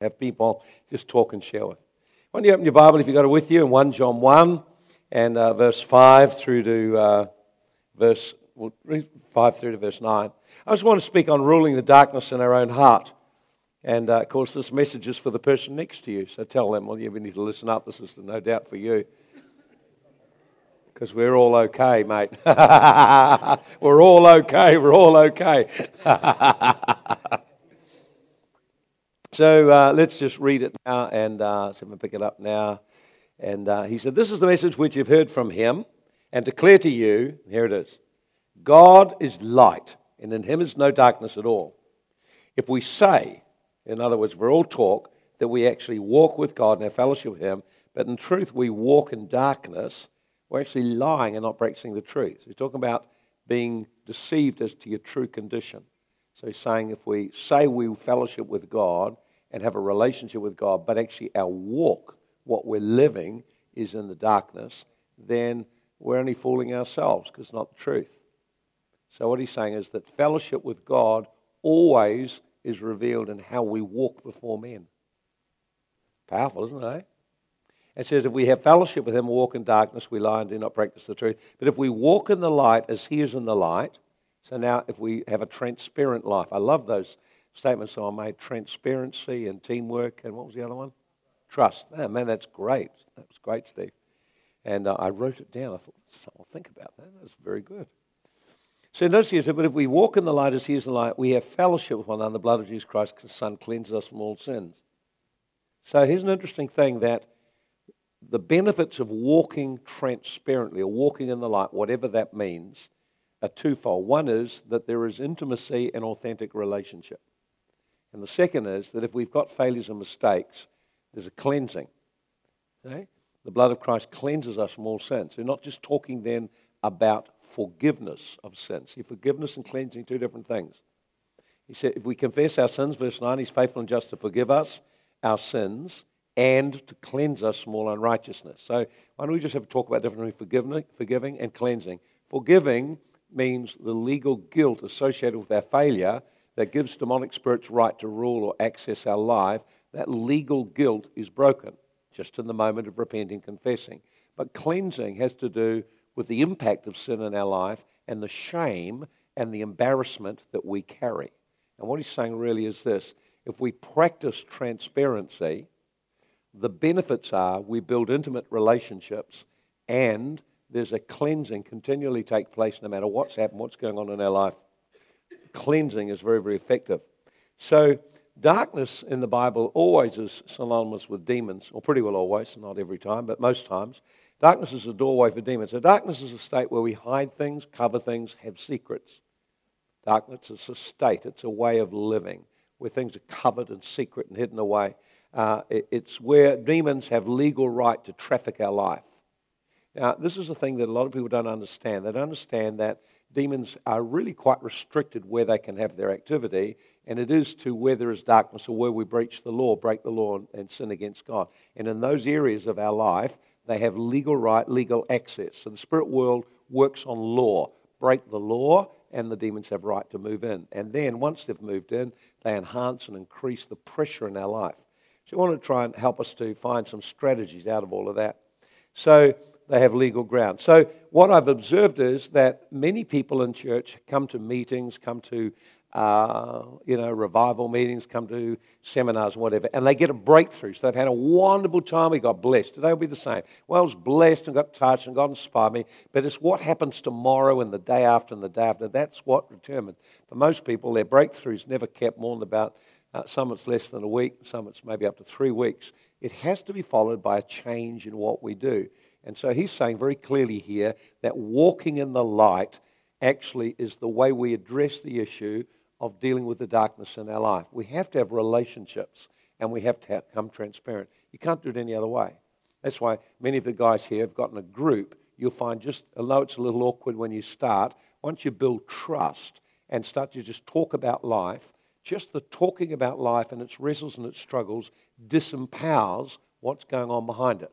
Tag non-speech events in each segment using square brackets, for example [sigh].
have people just talk and share with. Why don't you open your Bible if you've got it with you in 1 John 1 and uh, verse 5 through to uh, verse well, 5 through to verse 9. I just want to speak on ruling the darkness in our own heart. And uh, of course, this message is for the person next to you. So tell them, well, you need to listen up. This is no doubt for you. Because we're all okay, mate. [laughs] we're all okay. We're all okay. [laughs] so uh, let's just read it now and uh, see if I pick it up now. And uh, he said, This is the message which you've heard from him and declare to you, here it is God is light, and in him is no darkness at all. If we say, in other words, we're all talk, that we actually walk with God and have fellowship with him, but in truth we walk in darkness, we're actually lying and not practicing the truth. So he's talking about being deceived as to your true condition. So he's saying if we say we fellowship with God and have a relationship with God, but actually our walk, what we're living, is in the darkness, then we're only fooling ourselves because it's not the truth. So what he's saying is that fellowship with God always is revealed in how we walk before men. Powerful, isn't it? Eh? It says, if we have fellowship with him, walk in darkness, we lie and do not practice the truth. But if we walk in the light as he is in the light, so now if we have a transparent life, I love those statements I made transparency and teamwork, and what was the other one? Trust. Oh, man, that's great. That was great, Steve. And uh, I wrote it down. I thought, I'll think about that. That's very good. So notice here, but if we walk in the light as he is in the light, we have fellowship with one another. The blood of Jesus Christ, his Son, cleanses us from all sins. So here's an interesting thing that the benefits of walking transparently or walking in the light, whatever that means, are twofold. One is that there is intimacy and authentic relationship. And the second is that if we've got failures and mistakes, there's a cleansing. The blood of Christ cleanses us from all sins. We're not just talking then about forgiveness of sins. See, forgiveness and cleansing, two different things. He said, if we confess our sins, verse 9, he's faithful and just to forgive us our sins and to cleanse us from all unrighteousness. So why don't we just have a talk about differently forgiving, forgiving and cleansing? Forgiving means the legal guilt associated with our failure that gives demonic spirits right to rule or access our life. That legal guilt is broken just in the moment of repenting, confessing. But cleansing has to do with the impact of sin in our life and the shame and the embarrassment that we carry. And what he's saying really is this if we practice transparency, the benefits are we build intimate relationships and there's a cleansing continually take place no matter what's happened, what's going on in our life. Cleansing is very, very effective. So, darkness in the Bible always is synonymous with demons, or pretty well always, not every time, but most times. Darkness is a doorway for demons. So, darkness is a state where we hide things, cover things, have secrets. Darkness is a state, it's a way of living where things are covered and secret and hidden away. Uh, it, it's where demons have legal right to traffic our life. Now, this is a thing that a lot of people don't understand. They don't understand that demons are really quite restricted where they can have their activity, and it is to where there is darkness or where we breach the law, break the law, and, sin against God. And in those areas of our life, they have legal right, legal access. So the spirit world works on law. Break the law, and the demons have right to move in. And then once they've moved in, they enhance and increase the pressure in our life. So I want to try and help us to find some strategies out of all of that. So they have legal ground. So what I've observed is that many people in church come to meetings, come to uh, you know, revival meetings, come to seminars, whatever, and they get a breakthrough. So they've had a wonderful time. We got blessed. Today will be the same. Well, I was blessed and got touched and God inspired me, but it's what happens tomorrow and the day after and the day after. That's what determines. For most people, their breakthroughs never kept more than about, uh, some it's less than a week, some it's maybe up to three weeks. It has to be followed by a change in what we do. And so he's saying very clearly here that walking in the light actually is the way we address the issue of dealing with the darkness in our life. We have to have relationships and we have to become transparent. You can't do it any other way. That's why many of the guys here have gotten a group. You'll find just, although it's a little awkward when you start, once you build trust and start to just talk about life, just the talking about life and its wrestles and its struggles disempowers what's going on behind it.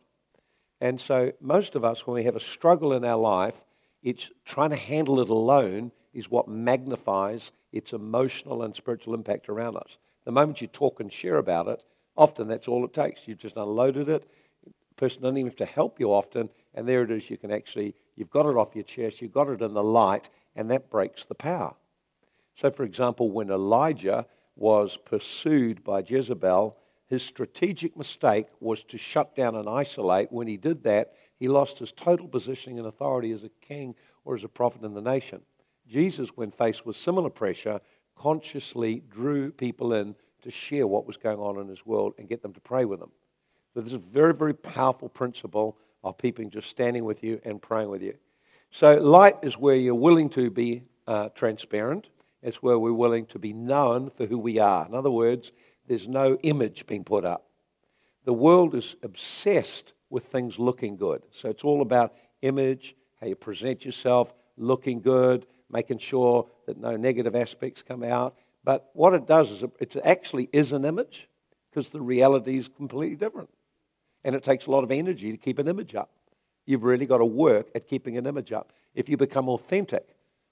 And so, most of us, when we have a struggle in our life, it's trying to handle it alone is what magnifies its emotional and spiritual impact around us. The moment you talk and share about it, Often that's all it takes. You've just unloaded it. The person doesn't even have to help you often, and there it is. You can actually, you've got it off your chest, you've got it in the light, and that breaks the power. So, for example, when Elijah was pursued by Jezebel, his strategic mistake was to shut down and isolate. When he did that, he lost his total positioning and authority as a king or as a prophet in the nation. Jesus, when faced with similar pressure, consciously drew people in to share what was going on in his world and get them to pray with him. So, this is a very, very powerful principle of people just standing with you and praying with you. So, light is where you're willing to be uh, transparent, it's where we're willing to be known for who we are. In other words, there's no image being put up. The world is obsessed with things looking good. So, it's all about image, how you present yourself, looking good, making sure that no negative aspects come out. But what it does is it actually is an image because the reality is completely different. And it takes a lot of energy to keep an image up. You've really got to work at keeping an image up. If you become authentic,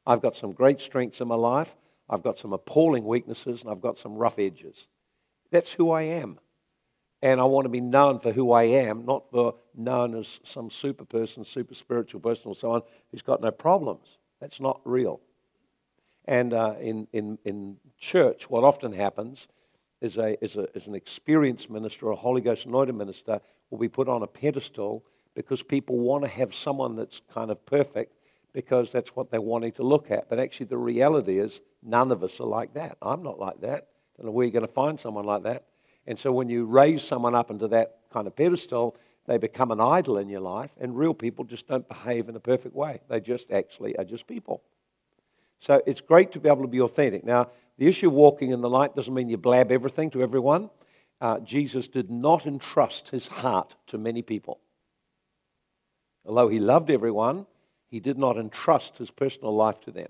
I've got some great strengths in my life, I've got some appalling weaknesses, and I've got some rough edges. That's who I am. And I want to be known for who I am, not for known as some super person, super spiritual person, or someone who's got no problems. That's not real. And uh, in, in, in church, what often happens is, a, is, a, is an experienced minister or a Holy Ghost anointed minister will be put on a pedestal because people want to have someone that's kind of perfect because that's what they're wanting to look at. But actually, the reality is none of us are like that. I'm not like that. Don't know where you're going to find someone like that. And so when you raise someone up into that kind of pedestal, they become an idol in your life, and real people just don't behave in a perfect way. They just actually are just people. So it's great to be able to be authentic. Now, the issue of walking in the light doesn't mean you blab everything to everyone. Uh, Jesus did not entrust his heart to many people. Although he loved everyone, he did not entrust his personal life to them.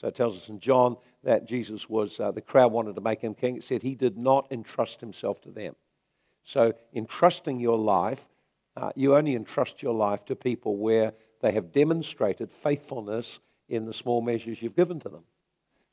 So it tells us in John that Jesus was, uh, the crowd wanted to make him king. It said he did not entrust himself to them. So, entrusting your life, uh, you only entrust your life to people where they have demonstrated faithfulness in the small measures you've given to them.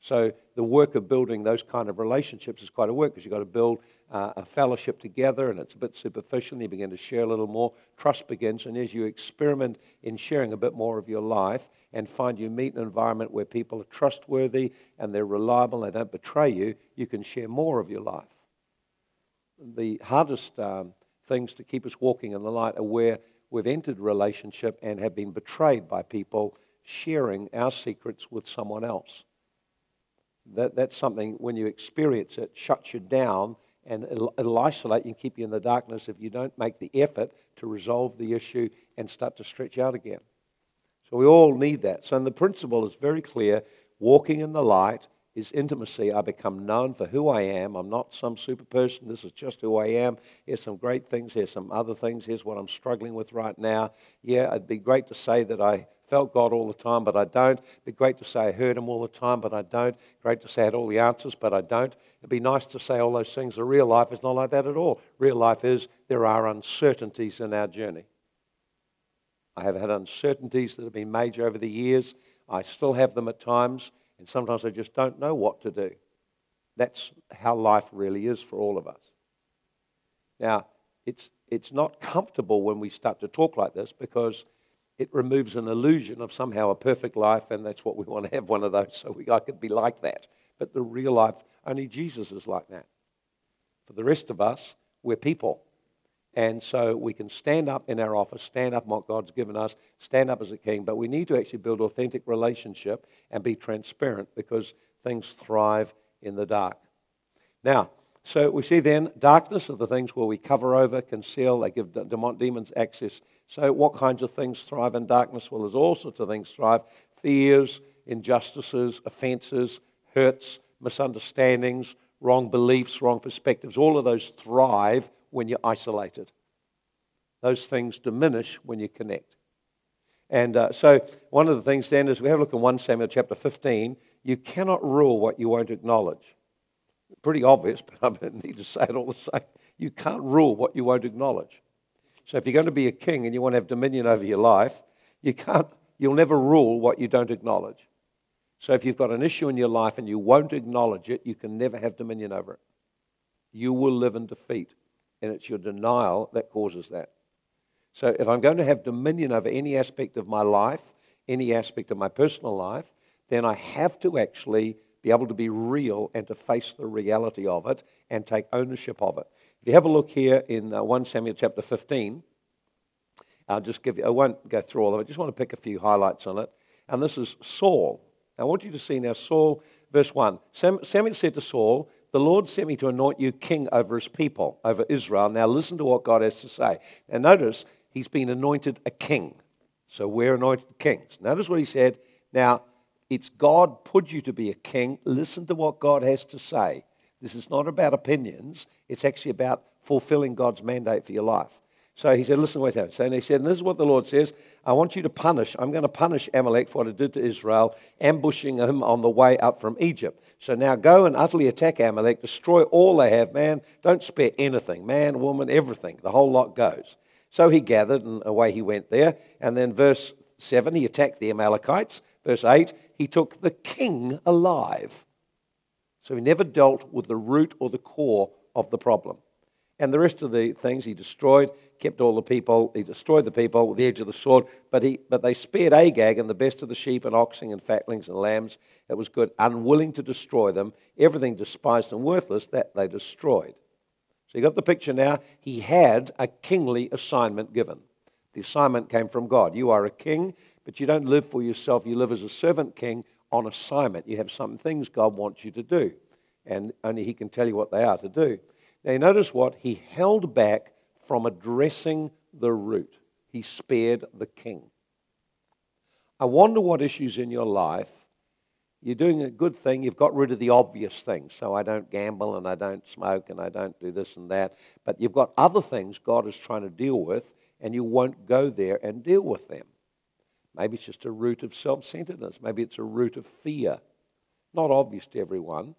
So the work of building those kind of relationships is quite a work because you've got to build uh, a fellowship together and it's a bit superficial and you begin to share a little more. Trust begins and as you experiment in sharing a bit more of your life and find you meet an environment where people are trustworthy and they're reliable and they don't betray you, you can share more of your life. The hardest um, things to keep us walking in the light are where we've entered relationship and have been betrayed by people sharing our secrets with someone else. That, that's something, when you experience it, shuts you down and it'll, it'll isolate you and keep you in the darkness if you don't make the effort to resolve the issue and start to stretch out again. So we all need that. So the principle is very clear walking in the light is intimacy. I become known for who I am. I'm not some super person. This is just who I am. Here's some great things. Here's some other things. Here's what I'm struggling with right now. Yeah, it'd be great to say that I felt God all the time, but I don't. It'd be great to say I heard Him all the time, but I don't. Great to say I had all the answers, but I don't. It'd be nice to say all those things. The real life is not like that at all. Real life is there are uncertainties in our journey. I have had uncertainties that have been major over the years. I still have them at times, and sometimes I just don't know what to do. That's how life really is for all of us. Now, it's, it's not comfortable when we start to talk like this because it removes an illusion of somehow a perfect life, and that's what we want to have one of those so we, I could be like that. But the real life, only Jesus is like that. For the rest of us, we're people. And so we can stand up in our office, stand up what God's given us, stand up as a king, but we need to actually build authentic relationship and be transparent because things thrive in the dark. Now, so we see then darkness are the things where we cover over, conceal, they give demons access. So, what kinds of things thrive in darkness? Well, there's all sorts of things thrive fears, injustices, offenses, hurts, misunderstandings, wrong beliefs, wrong perspectives. All of those thrive when you're isolated. Those things diminish when you connect. And uh, so, one of the things then is we have a look in 1 Samuel chapter 15. You cannot rule what you won't acknowledge pretty obvious, [laughs] but I need to say it all the same. You can't rule what you won't acknowledge. So if you're going to be a king and you want to have dominion over your life, you can't, you'll never rule what you don't acknowledge. So if you've got an issue in your life and you won't acknowledge it, you can never have dominion over it. You will live in defeat. And it's your denial that causes that. So if I'm going to have dominion over any aspect of my life, any aspect of my personal life, then I have to actually be able to be real and to face the reality of it and take ownership of it. If you have a look here in uh, 1 Samuel chapter 15, I'll just give you, I won't go through all of it, I just want to pick a few highlights on it. And this is Saul. I want you to see now Saul, verse 1. Samuel said to Saul, The Lord sent me to anoint you king over his people, over Israel. Now listen to what God has to say. And notice, he's been anointed a king. So we're anointed kings. Notice what he said. Now, it's God put you to be a king. Listen to what God has to say. This is not about opinions, it's actually about fulfilling God's mandate for your life. So he said, Listen what he said. And he said, and This is what the Lord says I want you to punish, I'm going to punish Amalek for what it did to Israel, ambushing him on the way up from Egypt. So now go and utterly attack Amalek, destroy all they have, man. Don't spare anything man, woman, everything. The whole lot goes. So he gathered, and away he went there. And then, verse 7, he attacked the Amalekites. Verse 8, he took the king alive. So he never dealt with the root or the core of the problem. And the rest of the things he destroyed, kept all the people, he destroyed the people with the edge of the sword, but, he, but they spared Agag and the best of the sheep and oxen and fatlings and lambs. It was good, unwilling to destroy them, everything despised and worthless that they destroyed. So you got the picture now. He had a kingly assignment given. The assignment came from God. You are a king, but you don't live for yourself. You live as a servant king on assignment. You have some things God wants you to do, and only He can tell you what they are to do. Now, notice what? He held back from addressing the root, he spared the king. I wonder what issues in your life you're doing a good thing. You've got rid of the obvious things. So I don't gamble and I don't smoke and I don't do this and that. But you've got other things God is trying to deal with, and you won't go there and deal with them. Maybe it's just a root of self centeredness. Maybe it's a root of fear. Not obvious to everyone,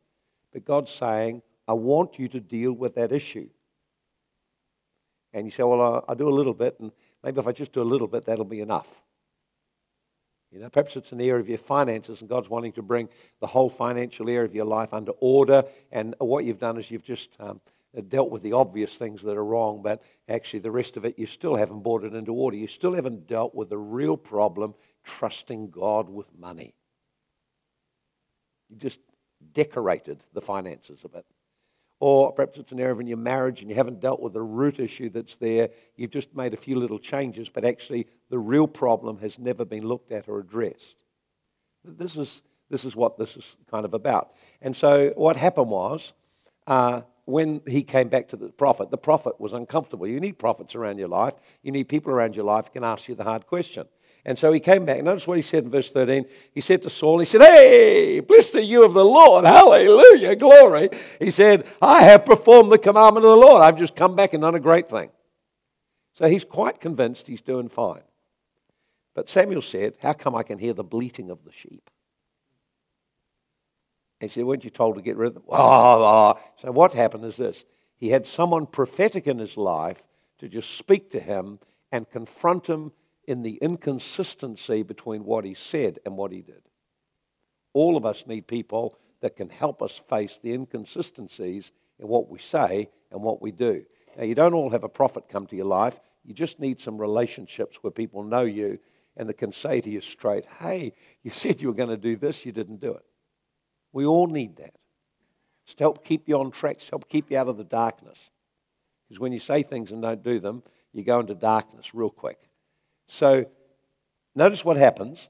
but God's saying, I want you to deal with that issue. And you say, Well, I'll do a little bit, and maybe if I just do a little bit, that'll be enough. You know, perhaps it's an area of your finances, and God's wanting to bring the whole financial area of your life under order. And what you've done is you've just um, dealt with the obvious things that are wrong, but actually the rest of it you still haven't brought it into order. You still haven't dealt with the real problem trusting God with money. You just decorated the finances a bit. Or perhaps it's an area in your marriage and you haven't dealt with the root issue that's there. You've just made a few little changes, but actually the real problem has never been looked at or addressed. This is, this is what this is kind of about. And so what happened was, uh, when he came back to the prophet, the prophet was uncomfortable. You need prophets around your life. You need people around your life who can ask you the hard question. And so he came back. Notice what he said in verse 13. He said to Saul, He said, Hey, blessed you of the Lord. Hallelujah, glory. He said, I have performed the commandment of the Lord. I've just come back and done a great thing. So he's quite convinced he's doing fine. But Samuel said, How come I can hear the bleating of the sheep? He said, Weren't you told to get rid of them? Oh, [laughs] oh. So what happened is this he had someone prophetic in his life to just speak to him and confront him in the inconsistency between what he said and what he did. All of us need people that can help us face the inconsistencies in what we say and what we do. Now, you don't all have a prophet come to your life. You just need some relationships where people know you and that can say to you straight, hey, you [laughs] said you were going to do this, you didn't do it. We all need that. It's to help keep you on track, to help keep you out of the darkness. Because when you say things and don't do them, you go into darkness real quick. So notice what happens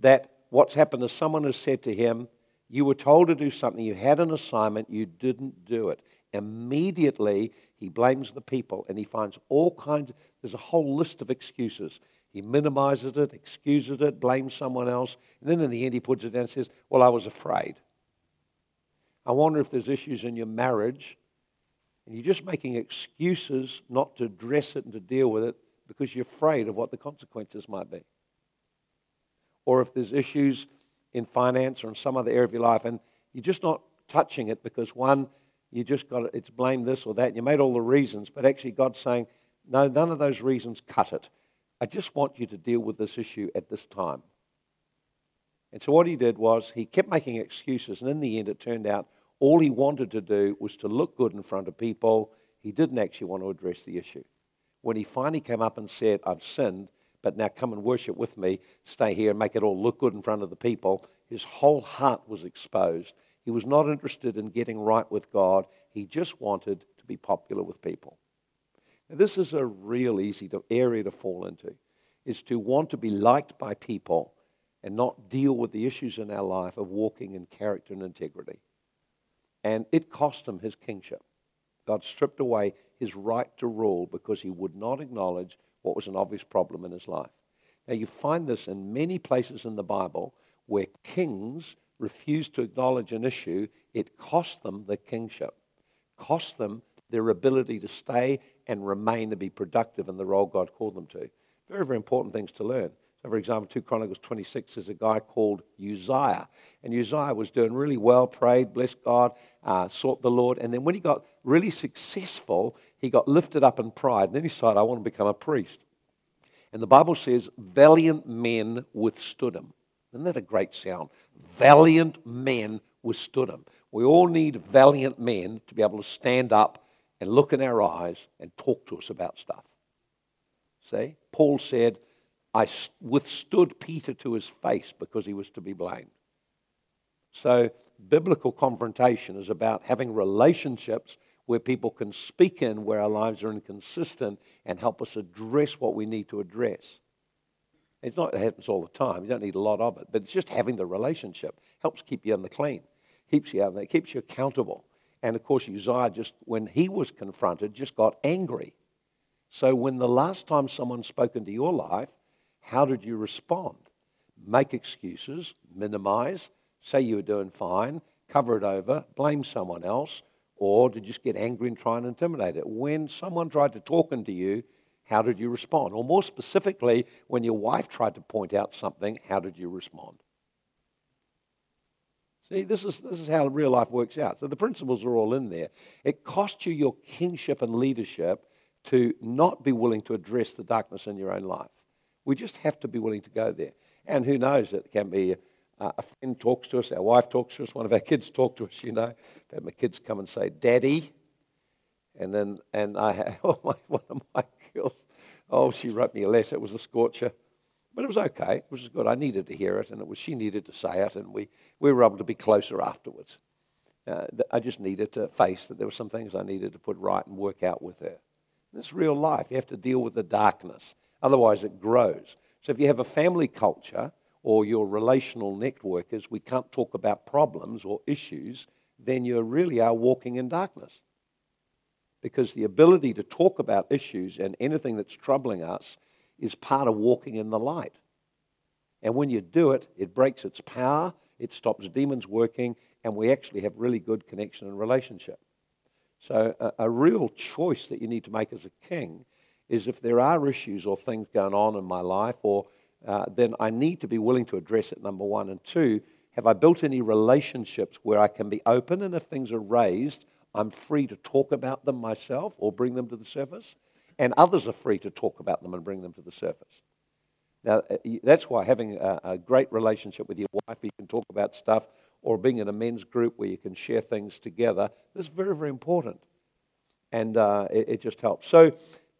that what's happened is someone has said to him, You were told to do something, you had an assignment, you didn't do it. Immediately, he blames the people and he finds all kinds, there's a whole list of excuses. He minimizes it, excuses it, blames someone else, and then in the end, he puts it down and says, Well, I was afraid. I wonder if there's issues in your marriage and you're just making excuses not to address it and to deal with it because you're afraid of what the consequences might be. Or if there's issues in finance or in some other area of your life and you're just not touching it because one, you just got it's blame this or that, and you made all the reasons, but actually God's saying, no, none of those reasons cut it. I just want you to deal with this issue at this time. And so what he did was he kept making excuses, and in the end, it turned out all he wanted to do was to look good in front of people he didn't actually want to address the issue. When he finally came up and said, I've sinned, but now come and worship with me, stay here and make it all look good in front of the people, his whole heart was exposed. He was not interested in getting right with God. He just wanted to be popular with people. Now, this is a real easy to, area to fall into, is to want to be liked by people and not deal with the issues in our life of walking in character and integrity. And it cost him his kingship. God stripped away his right to rule because he would not acknowledge what was an obvious problem in his life. Now, you find this in many places in the Bible where kings refused to acknowledge an issue, it cost them the kingship, cost them their ability to stay and remain to be productive in the role God called them to. Very, very important things to learn. So, for example, 2 Chronicles 26 is a guy called Uzziah. And Uzziah was doing really well, prayed, blessed God, uh, sought the Lord. And then when he got really successful, he got lifted up in pride. And then he said, I want to become a priest. And the Bible says, valiant men withstood him. Isn't that a great sound? Valiant men withstood him. We all need valiant men to be able to stand up and look in our eyes and talk to us about stuff. See? Paul said, I withstood Peter to his face because he was to be blamed. So, biblical confrontation is about having relationships where people can speak in where our lives are inconsistent and help us address what we need to address. It's not, it happens all the time. You don't need a lot of it, but it's just having the relationship helps keep you in the clean, keeps you out there, keeps you accountable. And of course, Uzziah just, when he was confronted, just got angry. So when the last time someone spoke into your life, how did you respond? Make excuses, minimize, say you were doing fine, cover it over, blame someone else, or you just get angry and try and intimidate it? When someone tried to talk into you, how did you respond? Or more specifically, when your wife tried to point out something, how did you respond? See, this is, this is how real life works out. So the principles are all in there. It costs you your kingship and leadership to not be willing to address the darkness in your own life. We just have to be willing to go there. And who knows, it can be a friend talks to us, our wife talks to us, one of our kids talk to us, you know. I've my kids come and say, Daddy. And then, and I had, [laughs] oh my, one of my girls, oh, she wrote me a letter. It was a scorcher. But it was okay. It was good. I needed to hear it, and it was she needed to say it, and we, we were able to be closer afterwards. Uh, I just needed to face that there were some things I needed to put right and work out with her. It's real life. You have to deal with the darkness. Otherwise, it grows. So if you have a family culture or your relational network networkers, we can't talk about problems or issues, then you really are walking in darkness. Because the ability to talk about issues and anything that's troubling us is part of walking in the light. And when you do it, it breaks its power, it stops demons working, and we actually have really good connection and relationship. So, a, a real choice that you need to make as a king is if there are issues or things going on in my life, or uh, then I need to be willing to address it, number one. And two, have I built any relationships where I can be open and if things are raised, I'm free to talk about them myself or bring them to the surface? And others are free to talk about them and bring them to the surface. Now, uh, that's why having a, a great relationship with your wife, you can talk about stuff or being in a men's group where you can share things together, is very, very important. And uh, it, it, just helps. So,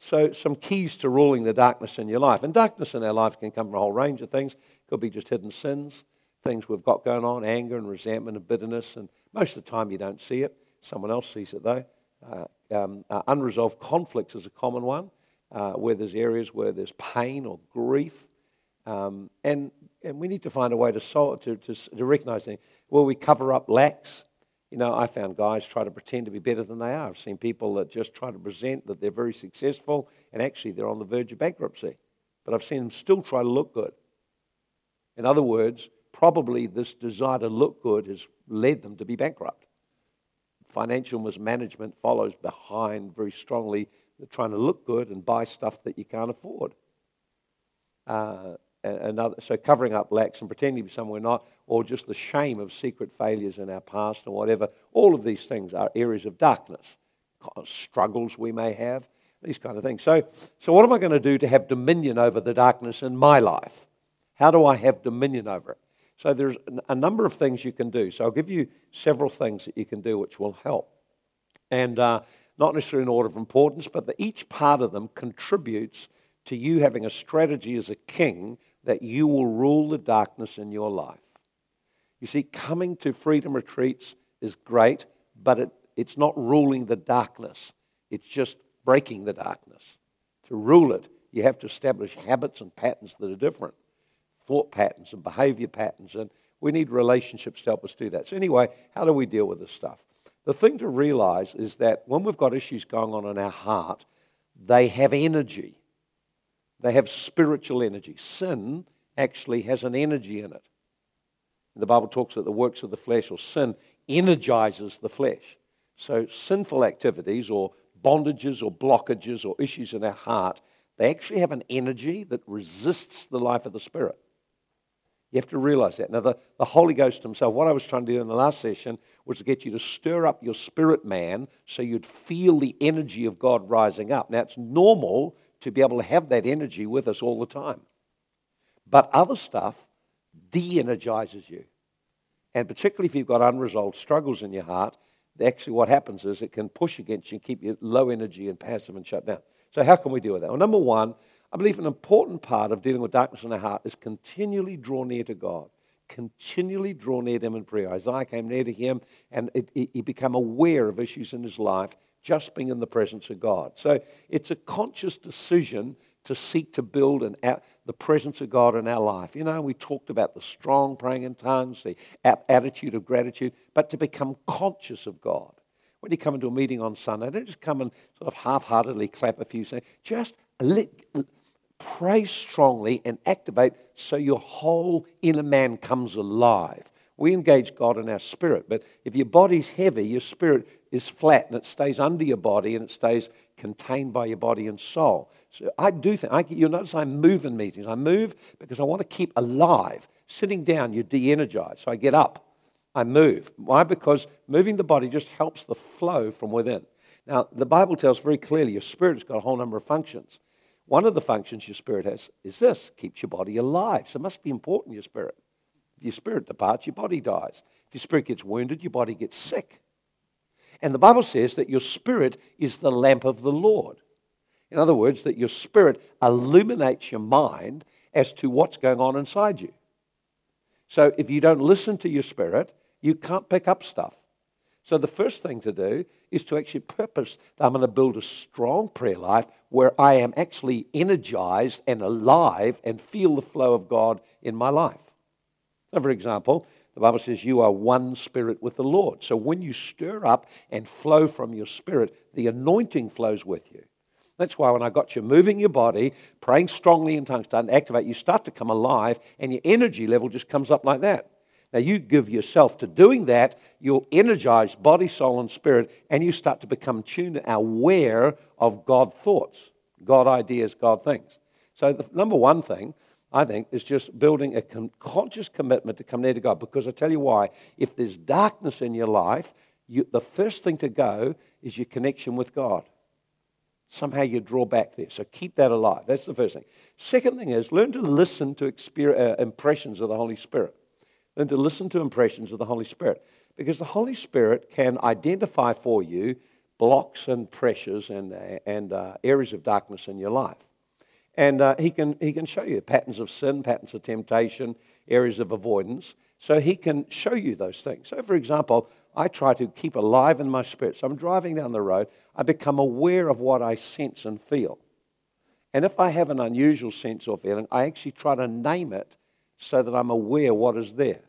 so, some keys to ruling the darkness in your life. And darkness in our life can come from a whole range of things. It could be just hidden sins, things we've got going on, anger and resentment and bitterness. And most of the time you don't see it. Someone else sees it, though. Uh, um, uh, unresolved conflicts is a common one, uh, where there's areas where there's pain or grief. Um, and, and we need to find a way to, solve, to, to, to recognize things. Will we cover up lacks? You know, I found guys try to pretend to be better than they are. I've seen people that just try to present that they're very successful and actually they're on the verge of bankruptcy. But I've seen them still try to look good. In other words, probably this desire to look good has led them to be bankrupt. Financial mismanagement follows behind very strongly the trying to look good and buy stuff that you can't afford. Uh, another, so covering up lacks and pretending to be somewhere not, or just the shame of secret failures in our past or whatever. All of these things are areas of darkness, struggles we may have, these kind of things. So, so what am I going to do to have dominion over the darkness in my life? How do I have dominion over it? So there's a number of things you can do. So I'll give you several things that you can do which will help. And uh, not necessarily in order of importance, but that each part of them contributes to you having a strategy as a king that you will rule the darkness in your life. You see, coming to freedom retreats is great, but it, it's not ruling the darkness, it's just breaking the darkness. To rule it, you have to establish habits and patterns that are different thought patterns and behavior patterns, and we need relationships to help us do that. So, anyway, how do we deal with this stuff? The thing to realize is that when we've got issues going on in our heart, they have energy. They have spiritual energy. Sin actually has an energy in it. The Bible talks that the works of the flesh or sin energizes the flesh. So, sinful activities or bondages or blockages or issues in our heart, they actually have an energy that resists the life of the Spirit. You have to realize that. Now, the, the Holy Ghost Himself, what I was trying to do in the last session was to get you to stir up your spirit man so you'd feel the energy of God rising up. Now, it's normal to be able to have that energy with us all the time. But other stuff de energizes you. And particularly if you've got unresolved struggles in your heart, actually what happens is it can push against you and keep you low energy and passive and shut down. So, how can we deal with that? Well, number one, I believe an important part of dealing with darkness in our heart is continually draw near to God. Continually draw near to Him in prayer. Isaiah came near to Him and it, it, he became aware of issues in his life just being in the presence of God. So it's a conscious decision to seek to build an, the presence of God in our life. You know, we talked about the strong praying in tongues, the attitude of gratitude, but to become conscious of God. When you come into a meeting on Sunday, don't just come and sort of half heartedly clap a few, say, just let, pray strongly and activate so your whole inner man comes alive. We engage God in our spirit, but if your body's heavy, your spirit is flat and it stays under your body and it stays contained by your body and soul. So I do think, I, you'll notice I move in meetings. I move because I want to keep alive. Sitting down, you're de energized. So I get up, I move. Why? Because moving the body just helps the flow from within. Now, the Bible tells very clearly your spirit's got a whole number of functions. One of the functions your spirit has is this keeps your body alive. So it must be important, your spirit. Your spirit departs, your body dies. If your spirit gets wounded, your body gets sick. And the Bible says that your spirit is the lamp of the Lord. In other words, that your spirit illuminates your mind as to what's going on inside you. So if you don't listen to your spirit, you can't pick up stuff. So the first thing to do is to actually purpose that I'm going to build a strong prayer life where I am actually energized and alive and feel the flow of God in my life. So, for example, the Bible says you are one spirit with the Lord. So when you stir up and flow from your spirit, the anointing flows with you. That's why when I got you moving your body, praying strongly in tongues, starting to activate, you start to come alive and your energy level just comes up like that. Now, you give yourself to doing that, you'll energize body, soul, and spirit, and you start to become tuned aware of God thoughts, God ideas, God things. So, the number one thing, I think, is just building a con- conscious commitment to come near to God. Because I tell you why, if there's darkness in your life, you, the first thing to go is your connection with God. Somehow you draw back there. So keep that alive. That's the first thing. Second thing is learn to listen to uh, impressions of the Holy Spirit and to listen to impressions of the Holy Spirit. Because the Holy Spirit can identify for you blocks and pressures and, and uh, areas of darkness in your life. And uh, he, can, he can show you patterns of sin, patterns of temptation, areas of avoidance. So he can show you those things. So, for example, I try to keep alive in my spirit. So I'm driving down the road, I become aware of what I sense and feel. And if I have an unusual sense or feeling, I actually try to name it so that I'm aware what is there.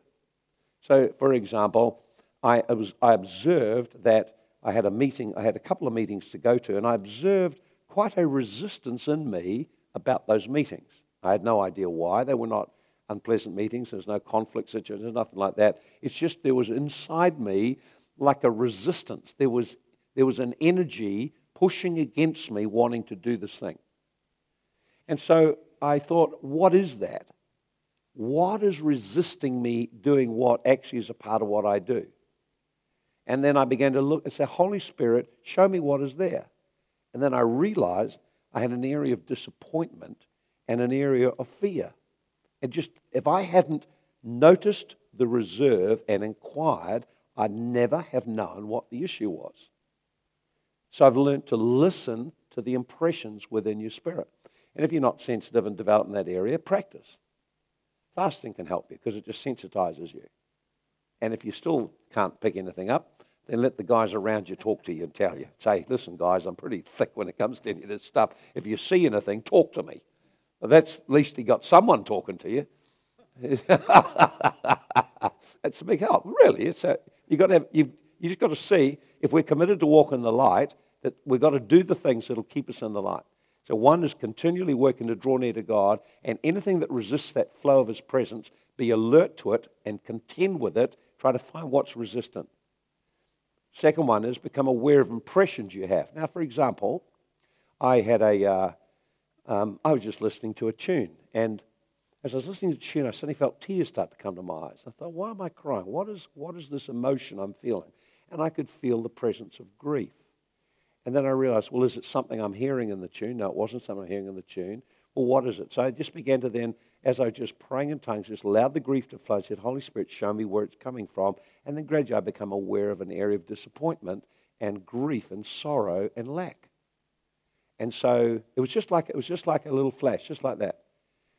So, for example, I, was, I observed that I had a meeting, I had a couple of meetings to go to, and I observed quite a resistance in me about those meetings. I had no idea why. They were not unpleasant meetings, there's no conflict situation. there's nothing like that. It's just there was inside me like a resistance. There was, there was an energy pushing against me wanting to do this thing. And so I thought, what is that? what is resisting me doing what actually is a part of what I do? And then I began to look and say, Holy Spirit, show me what is there. And then I realized I had an area of disappointment and an area of fear. And just, if I hadn't noticed the reserve and inquired, I'd never have known what the issue was. So I've learned to listen to the impressions within your spirit. And if you're not sensitive and developed in that area, practice. Fasting can help you because it just sensitizes you. And if you still can't pick anything up, then let the guys around you talk to you and tell you. Say, listen, guys, I'm pretty thick when it comes to any of this stuff. If you see anything, talk to me. Well, that's at least you got someone talking to you. [laughs] That's a big help, really. It's a, you got to have, you've, you just got to see if we're committed to walk in the light that we've got to do the things that'll keep us in the light. So one is continually working to draw near to God, and anything that resists that flow of His presence, be alert to it and contend with it. Try to find what's resistant. Second one is become aware of impressions you have. Now, for example, I had a, uh, um, I was just listening to a tune, and as I was listening to the tune, I suddenly felt tears start to come to my eyes. I thought, why am I crying? What is, what is this emotion I'm feeling? And I could feel the presence of grief. And then I realized, well, is it something I'm hearing in the tune? No, it wasn't something I'm hearing in the tune. Well, what is it? So I just began to then, as I was just praying in tongues, just allowed the grief to flow. I said, Holy Spirit, show me where it's coming from. And then gradually I become aware of an area of disappointment and grief and sorrow and lack. And so it was just like it was just like a little flash, just like that.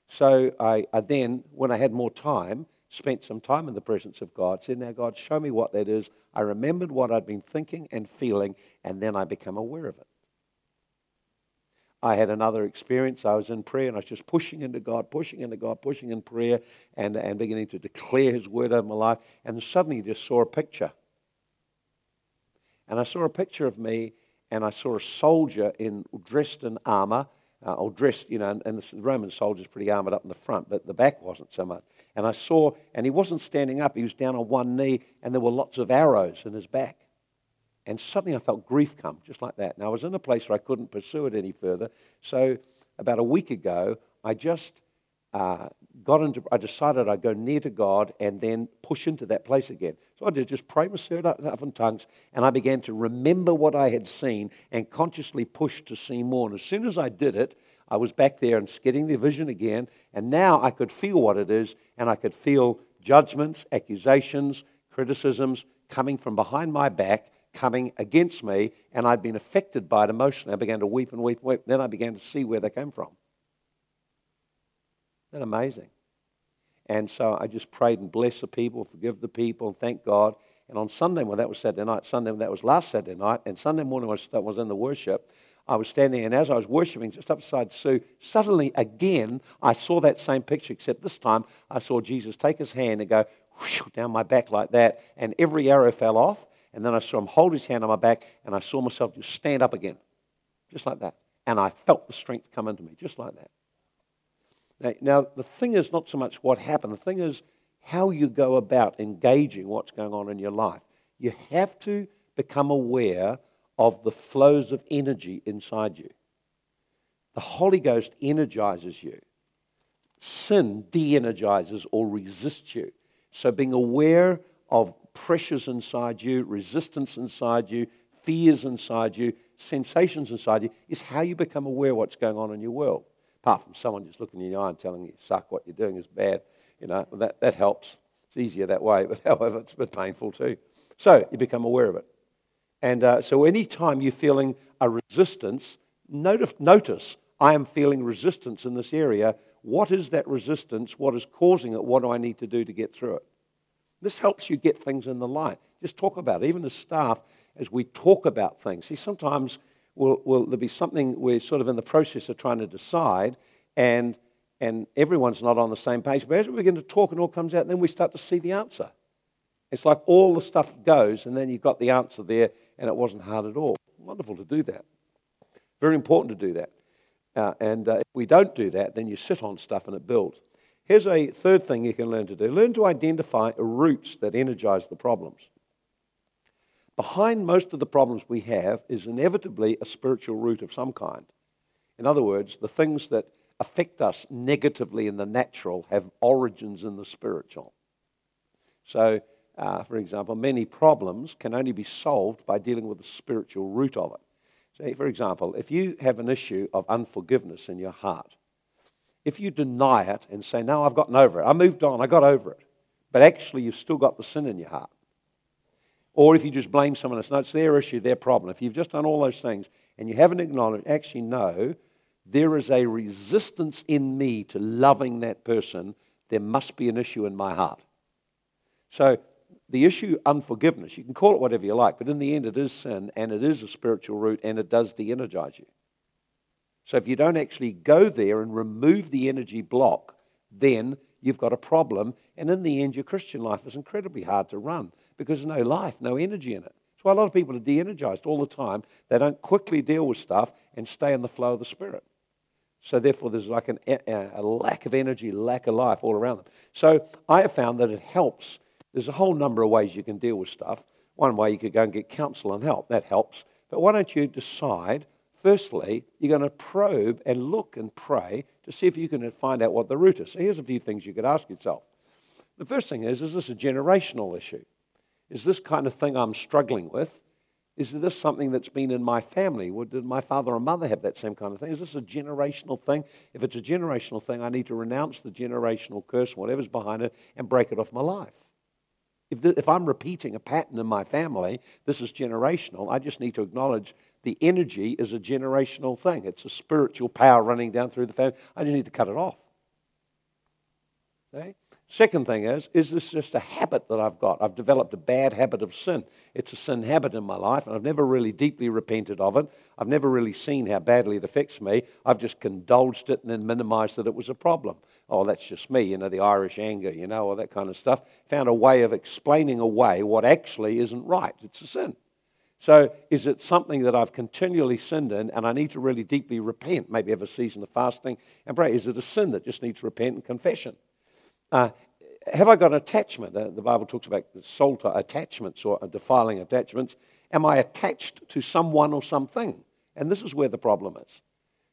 So I, I then, when I had more time, spent some time in the presence of God, said, Now, God, show me what that is. I remembered what I'd been thinking and feeling, and then I become aware of it. I had another experience. I was in prayer and I was just pushing into God, pushing into God, pushing in prayer, and, and beginning to declare His word over my life. And suddenly just saw a picture. And I saw a picture of me, and I saw a soldier in dressed in armor uh, or dressed, you know, and, the Roman soldiers pretty armored up in the front, but the back wasn't so much. And I saw, and he wasn't standing up, he was down on one knee, and there were lots of arrows in his back. And suddenly I felt grief come, just like that. Now I was in a place where I couldn't pursue it any further. So about a week ago, I just uh, got into, I decided I'd go near to God and then push into that place again. So I did just pray my spirit up in tongues, and I began to remember what I had seen and consciously push to see more. And as soon as I did it, I was back there and getting the vision again, and now I could feel what it is, and I could feel judgments, accusations, criticisms coming from behind my back, coming against me, and I'd been affected by it emotionally. I began to weep and weep and weep. Then I began to see where they came from. Isn't that amazing? And so I just prayed and blessed the people, forgive the people, and thank God. And on Sunday, well, that was Saturday night. Sunday, when that was last Saturday night. And Sunday morning, I was in the worship. I was standing, and as I was worshiping just upside Sue, suddenly again, I saw that same picture, except this time I saw Jesus take his hand and go down my back like that, and every arrow fell off. And then I saw him hold his hand on my back, and I saw myself just stand up again, just like that. And I felt the strength come into me, just like that. Now, now, the thing is not so much what happened, the thing is how you go about engaging what's going on in your life. You have to become aware of the flows of energy inside you. The Holy Ghost energizes you. Sin de energizes or resists you. So, being aware of pressures inside you, resistance inside you, fears inside you, sensations inside you is how you become aware of what's going on in your world apart from someone just looking in your eye and telling you, suck, what you're doing is bad. You know, that, that helps. It's easier that way, [laughs] but however, it's a bit painful too. So you become aware of it. And uh, so anytime you're feeling a resistance, notice, notice I am feeling resistance in this area. What is that resistance? What is causing it? What do I need to do to get through it? This helps you get things in the light. Just talk about it. Even as staff, as we talk about things. See, sometimes will, will there be something we're sort of in the process of trying to decide, and, and everyone's not on the same page. But as we begin to talk and all comes out, then we start to see the answer. It's like all the stuff goes, and then you've got the answer there, and it wasn't hard at all. Wonderful to do that. Very important to do that. Uh, and uh, if we don't do that, then you sit on stuff and it builds. Here's a third thing you can learn to do learn to identify roots that energize the problems. Behind most of the problems we have is inevitably a spiritual root of some kind. In other words, the things that affect us negatively in the natural have origins in the spiritual. So, uh, for example, many problems can only be solved by dealing with the spiritual root of it. So, for example, if you have an issue of unforgiveness in your heart, if you deny it and say, No, I've gotten over it, I moved on, I got over it, but actually you've still got the sin in your heart, Or if you just blame someone else, no, it's their issue, their problem. If you've just done all those things and you haven't acknowledged, actually, no, there is a resistance in me to loving that person, there must be an issue in my heart. So the issue unforgiveness, you can call it whatever you like, but in the end it is sin and it is a spiritual root and it does de energize you. So if you don't actually go there and remove the energy block, then you've got a problem. And in the end, your Christian life is incredibly hard to run because there's no life, no energy in it. That's why a lot of people are de energized all the time. They don't quickly deal with stuff and stay in the flow of the Spirit. So therefore, there's like an, a lack of energy, lack of life all around them. So I have found that it helps. There's a whole number of ways you can deal with stuff. One way you could go and get counsel and help. That helps. But why don't you decide Firstly, you're going to probe and look and pray to see if you can find out what the root is. So here's a few things you could ask yourself. The first thing is is this a generational issue? Is this kind of thing I'm struggling with? Is this something that's been in my family? Did my father or mother have that same kind of thing? Is this a generational thing? If it's a generational thing, I need to renounce the generational curse, whatever's behind it, and break it off my life. If, the, if I'm repeating a pattern in my family, this is generational, I just need to acknowledge the energy is a generational thing. It's a spiritual power running down through the family. I just need to cut it off. Okay? Second thing is, is this just a habit that I've got? I've developed a bad habit of sin. It's a sin habit in my life, and I've never really deeply repented of it. I've never really seen how badly it affects me. I've just condolged it and then minimized that it was a problem. Oh, that's just me, you know, the Irish anger, you know, all that kind of stuff. Found a way of explaining away what actually isn't right. It's a sin. So, is it something that I've continually sinned in and I need to really deeply repent? Maybe have a season of fasting and pray. Is it a sin that just needs repent and confession? Uh, have I got an attachment? Uh, the Bible talks about to attachments or defiling attachments. Am I attached to someone or something? And this is where the problem is.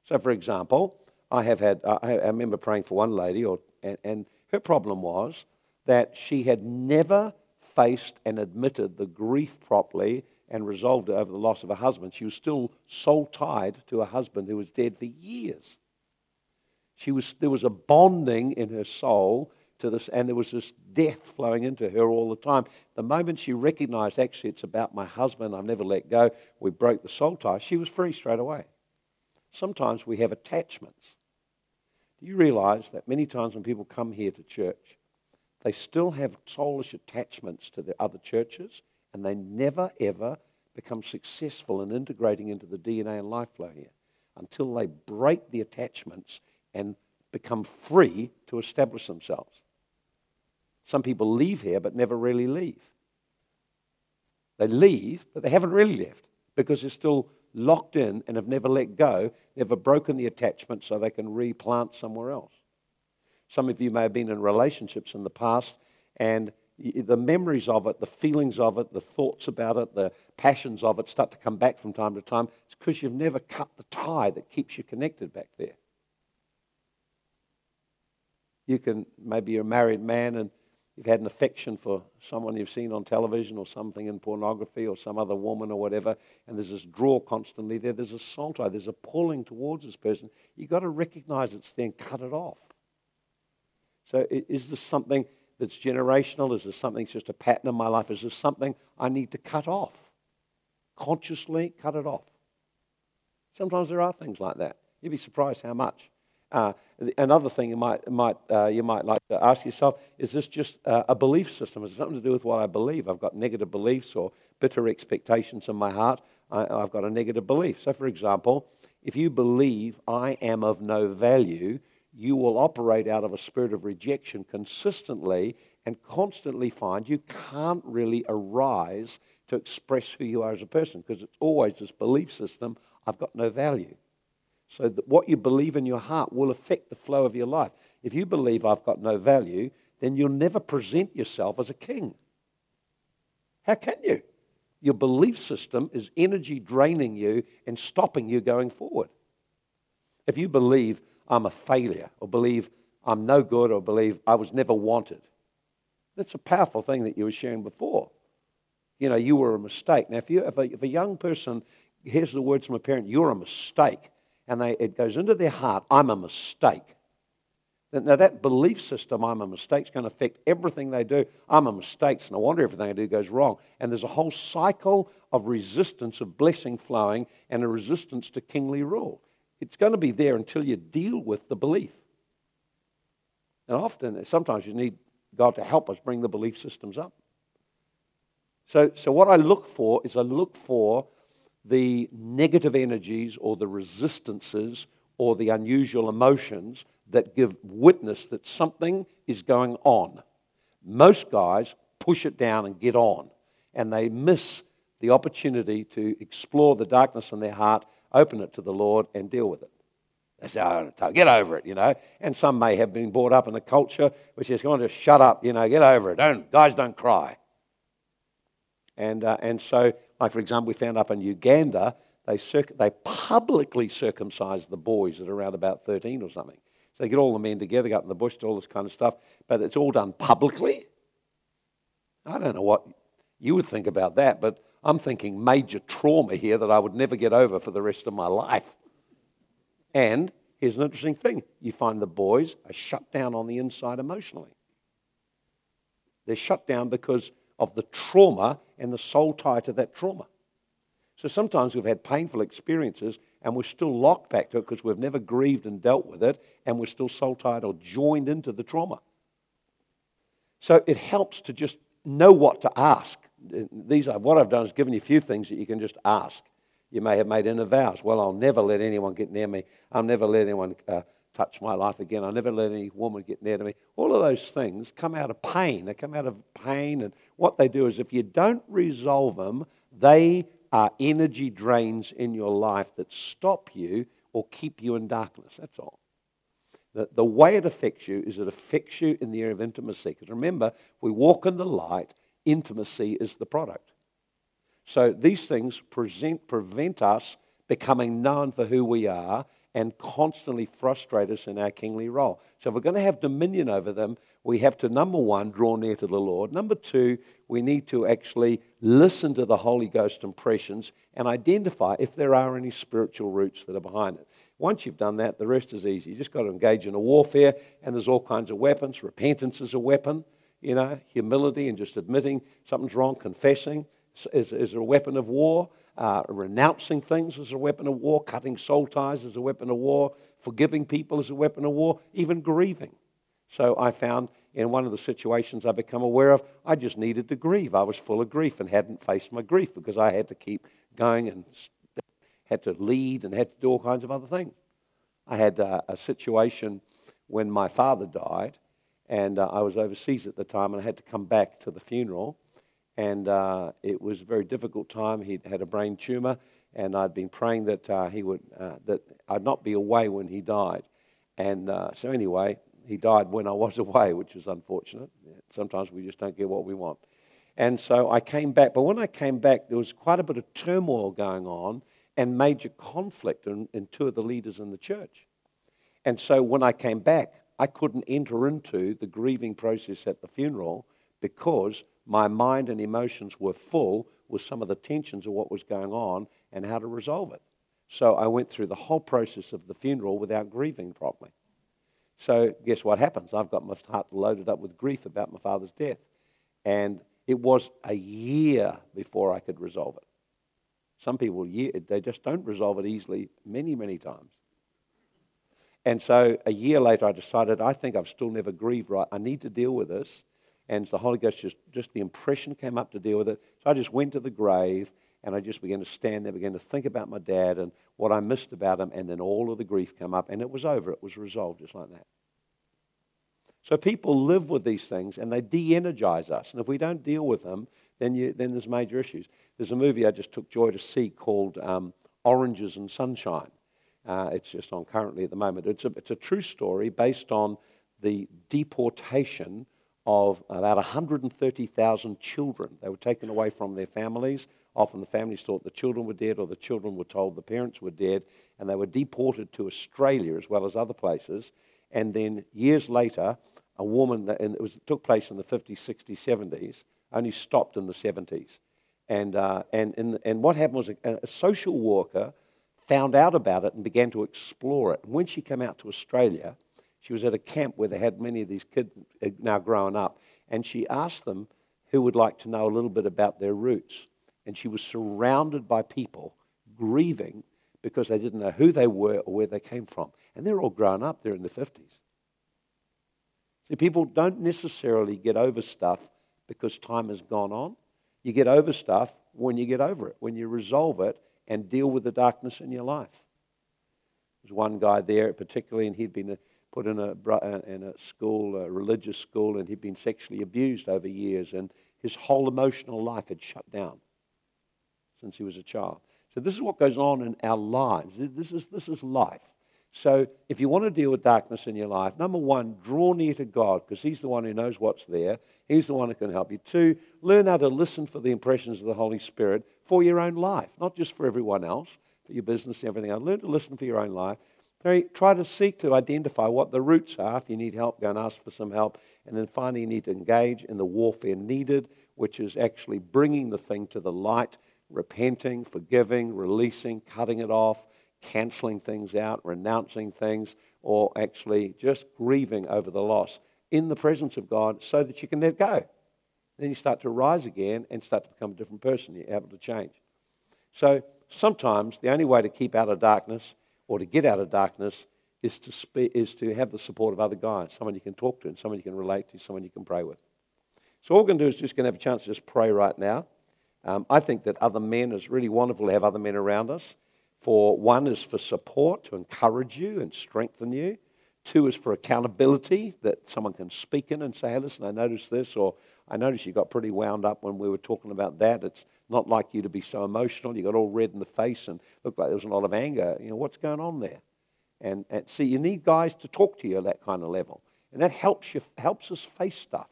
So, for example, I have had, uh, I remember praying for one lady, or, and, and her problem was that she had never faced and admitted the grief properly and resolved it over the loss of her husband. She was still soul tied to a husband who was dead for years. She was, there was a bonding in her soul to this, and there was this death flowing into her all the time. The moment she recognized, actually, it's about my husband, I've never let go, we broke the soul tie, she was free straight away. Sometimes we have attachments. Do you realize that many times when people come here to church, they still have soulish attachments to the other churches? And they never ever become successful in integrating into the DNA and life flow here until they break the attachments and become free to establish themselves. Some people leave here but never really leave. They leave, but they haven't really left because they're still locked in and have never let go, never broken the attachment so they can replant somewhere else. Some of you may have been in relationships in the past and the memories of it, the feelings of it, the thoughts about it, the passions of it start to come back from time to time. It's because you've never cut the tie that keeps you connected back there. You can, maybe you're a married man and you've had an affection for someone you've seen on television or something in pornography or some other woman or whatever, and there's this draw constantly there. There's a soul tie, there's a pulling towards this person. You've got to recognize it's there and cut it off. So, is this something that's generational? Is this something that's just a pattern in my life? Is this something I need to cut off? Consciously cut it off. Sometimes there are things like that. You'd be surprised how much. Uh, another thing you might, might, uh, you might like to ask yourself is this just uh, a belief system? Is it something to do with what I believe? I've got negative beliefs or bitter expectations in my heart. I, I've got a negative belief. So, for example, if you believe I am of no value, you will operate out of a spirit of rejection consistently and constantly find you can't really arise to express who you are as a person because it's always this belief system I've got no value. So that what you believe in your heart will affect the flow of your life. If you believe I've got no value, then you'll never present yourself as a king. How can you? Your belief system is energy draining you and stopping you going forward. If you believe I'm a failure or believe I'm no good or believe I was never wanted. That's a powerful thing that you were sharing before. You know, you were a mistake. Now, if, you, if, a, if a young person hears the words from a parent, you're a mistake, and they, it goes into their heart, I'm a mistake. Now, that belief system, I'm a mistake, is going to affect everything they do. I'm a mistake, so no wonder everything I do goes wrong. And there's a whole cycle of resistance of blessing flowing and a resistance to kingly rule. It's going to be there until you deal with the belief. And often, sometimes you need God to help us bring the belief systems up. So, so what I look for is I look for the negative energies or the resistances or the unusual emotions that give witness that something is going on. Most guys push it down and get on, and they miss the opportunity to explore the darkness in their heart, open it to the Lord, and deal with it. They say, oh, get over it, you know. And some may have been brought up in a culture which is going to shut up, you know, get over it. Don't, guys don't cry. And, uh, and so, like for example, we found up in Uganda, they, circ- they publicly circumcised the boys at around about 13 or something. So they get all the men together, go up in the bush, do all this kind of stuff, but it's all done publicly. I don't know what you would think about that, but I'm thinking major trauma here that I would never get over for the rest of my life. And here's an interesting thing you find the boys are shut down on the inside emotionally. They're shut down because of the trauma and the soul tie to that trauma. So sometimes we've had painful experiences and we're still locked back to it because we've never grieved and dealt with it and we're still soul tied or joined into the trauma. So it helps to just know what to ask. These are what I've done is given you a few things that you can just ask. You may have made inner vows. Well, I'll never let anyone get near me. I'll never let anyone uh, touch my life again. I'll never let any woman get near to me. All of those things come out of pain. They come out of pain. And what they do is if you don't resolve them, they are energy drains in your life that stop you or keep you in darkness. That's all. The, the way it affects you is it affects you in the area of intimacy. Because remember, we walk in the light, intimacy is the product. So these things present, prevent us becoming known for who we are and constantly frustrate us in our kingly role. So if we're going to have dominion over them, we have to, number one, draw near to the Lord. Number two, we need to actually listen to the Holy Ghost impressions and identify if there are any spiritual roots that are behind it. Once you've done that, the rest is easy. You just got to engage in a warfare, and there's all kinds of weapons. Repentance is a weapon, you know, humility and just admitting something's wrong, confessing is, is a weapon of war. Uh, renouncing things is a weapon of war. Cutting soul ties is a weapon of war. Forgiving people is a weapon of war. Even grieving. So I found in one of the situations I become aware of, I just needed to grieve. I was full of grief and hadn't faced my grief because I had to keep going and had to lead and had to do all kinds of other things. I had uh, a situation when my father died, and uh, I was overseas at the time, and I had to come back to the funeral and uh, it was a very difficult time. He had a brain tumor, and I'd been praying that uh, he would uh, that I'd not be away when he died. And uh, so anyway, he died when I was [laughs] away, which was unfortunate. Sometimes we just don't get what we want. And so I came back, but when I came back, there was quite a bit of turmoil going on and major conflict in, in two of the leaders in the church. And so when I came back, I couldn't enter into the grieving process at the funeral because my mind and emotions were full with some of the tensions of what was going on and how to resolve it. So I went through the whole process of the funeral without grieving properly. So guess what happens? I've got my heart loaded up with grief about my father's death. And it was a year before I could resolve it. Some people, they just don't resolve it easily many, many times. And so a year later, I decided, I think I've still never grieved right. I need to deal with this and the Holy Ghost just, just the impression came up to deal with it. So I just went to the grave and I just began to stand there, began to think about my dad and what I missed about him, and then all of the grief came up, and it was over. It was resolved just like that. So people live with these things and they de energize us. And if we don't deal with them, then, you, then there's major issues. There's a movie I just took joy to see called um, Oranges and Sunshine. Uh, it's just on currently at the moment. It's a, it's a true story based on the deportation of about 130,000 children. They were taken away from their families. Often the families thought the children were dead, or the children were told the parents were dead, and they were deported to Australia as well as other places. And then years later, a woman, that, and it, was, it took place in the 50s, 60s, 70s, only stopped in the 70s. And, uh, and, and, and what happened was a, a social worker found out about it and began to explore it. When she came out to Australia, She was at a camp where they had many of these kids uh, now growing up, and she asked them who would like to know a little bit about their roots. And she was surrounded by people grieving because they didn't know who they were or where they came from. And they're all grown up, they're in the 50s. See, people don't necessarily get over stuff because time has gone on. You get over stuff when you get over it, when you resolve it and deal with the darkness in your life. There's one guy there, particularly, and he'd been put in a, uh, in a school, a religious school, and he'd been sexually abused over years, and his whole emotional life had shut down since he was a child. So this is what goes on in our lives. This is, this is life. So if you want to deal with darkness in your life, number one, draw near to God because He's the one who knows what's there. He's the one who can help you. Two, learn how to listen for the impressions of the Holy Spirit for your own life, not just for everyone else, for your business and everything else. Learn to listen for your own life. Three, try to seek to identify what the roots are. If you need help, go and ask for some help. And then finally, you need to engage in the warfare needed, which is actually bringing the thing to the light repenting, forgiving, releasing, cutting it off, canceling things out, renouncing things, or actually just grieving over the loss in the presence of God so that you can let go. Then you start to rise again and start to become a different person. You're able to change. So sometimes the only way to keep out of darkness or to get out of darkness is to, spe- is to have the support of other guys, someone you can talk to and someone you can relate to, someone you can pray with. So all we're going to do is just going to have a chance to just pray right now. Um, I think that other men is really wonderful to have other men around us. For one is for support, to encourage you and strengthen you. Two is for accountability, that someone can speak in and say, hey, listen, I noticed this, or I noticed you got pretty wound up when we were talking about that. It's not like you to be so emotional. You got all red in the face and looked like there was a lot of anger. You know, what's going on there? And, and see, you need guys to talk to you at that kind of level. And that helps, you, helps us face stuff.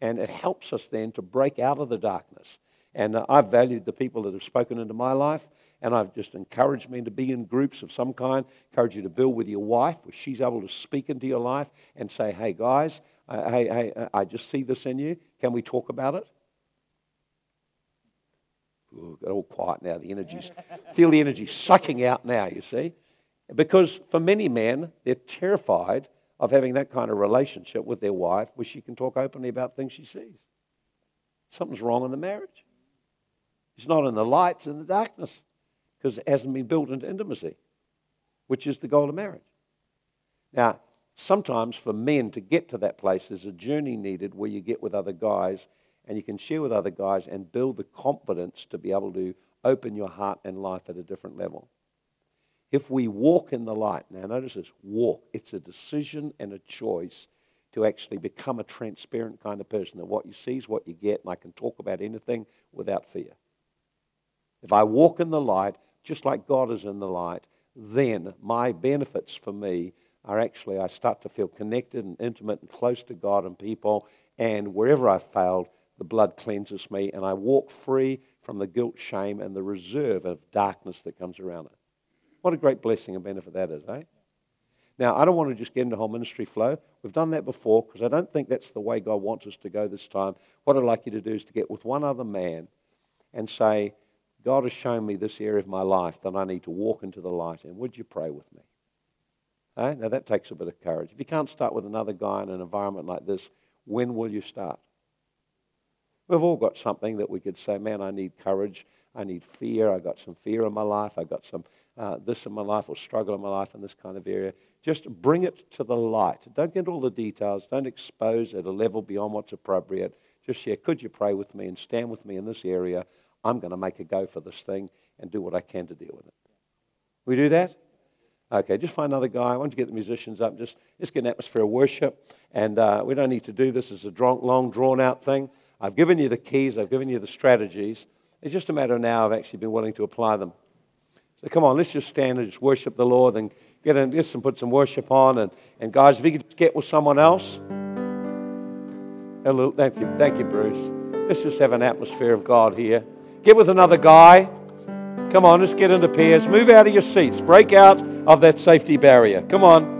And it helps us then to break out of the darkness and uh, I've valued the people that have spoken into my life, and I've just encouraged men to be in groups of some kind, encourage you to build with your wife, where she's able to speak into your life and say, hey, guys, uh, hey, hey, uh, I just see this in you. Can we talk about it? Ooh, got all quiet now. The energy's, [laughs] feel the energy sucking out now, you see. Because for many men, they're terrified of having that kind of relationship with their wife where she can talk openly about things she sees. Something's wrong in the marriage. It's not in the light, it's in the darkness because it hasn't been built into intimacy, which is the goal of marriage. Now, sometimes for men to get to that place, there's a journey needed where you get with other guys and you can share with other guys and build the confidence to be able to open your heart and life at a different level. If we walk in the light, now notice this walk, it's a decision and a choice to actually become a transparent kind of person that what you see is what you get, and I can talk about anything without fear. If I walk in the light, just like God is in the light, then my benefits for me are actually I start to feel connected and intimate and close to God and people. And wherever I've failed, the blood cleanses me, and I walk free from the guilt, shame, and the reserve of darkness that comes around it. What a great blessing and benefit that is, eh? Now, I don't want to just get into whole ministry flow. We've done that before because I don't think that's the way God wants us to go this time. What I'd like you to do is to get with one other man and say, God has shown me this area of my life that I need to walk into the light in. Would you pray with me? Eh? Now, that takes a bit of courage. If you can't start with another guy in an environment like this, when will you start? We've all got something that we could say, man, I need courage. I need fear. I've got some fear in my life. I've got some uh, this in my life or struggle in my life in this kind of area. Just bring it to the light. Don't get all the details. Don't expose at a level beyond what's appropriate. Just share, could you pray with me and stand with me in this area? I'm going to make a go for this thing and do what I can to deal with it. We do that? Okay, just find another guy. I want to get the musicians up. Just, just get an atmosphere of worship. And uh, we don't need to do this as a drunk, long, drawn out thing. I've given you the keys, I've given you the strategies. It's just a matter now of actually being willing to apply them. So come on, let's just stand and just worship the Lord and get in this and put some worship on. And, and guys, if you could get with someone else. Hello, thank you, thank you, Bruce. Let's just have an atmosphere of God here. Get with another guy. Come on, let's get into pairs. Move out of your seats. Break out of that safety barrier. Come on.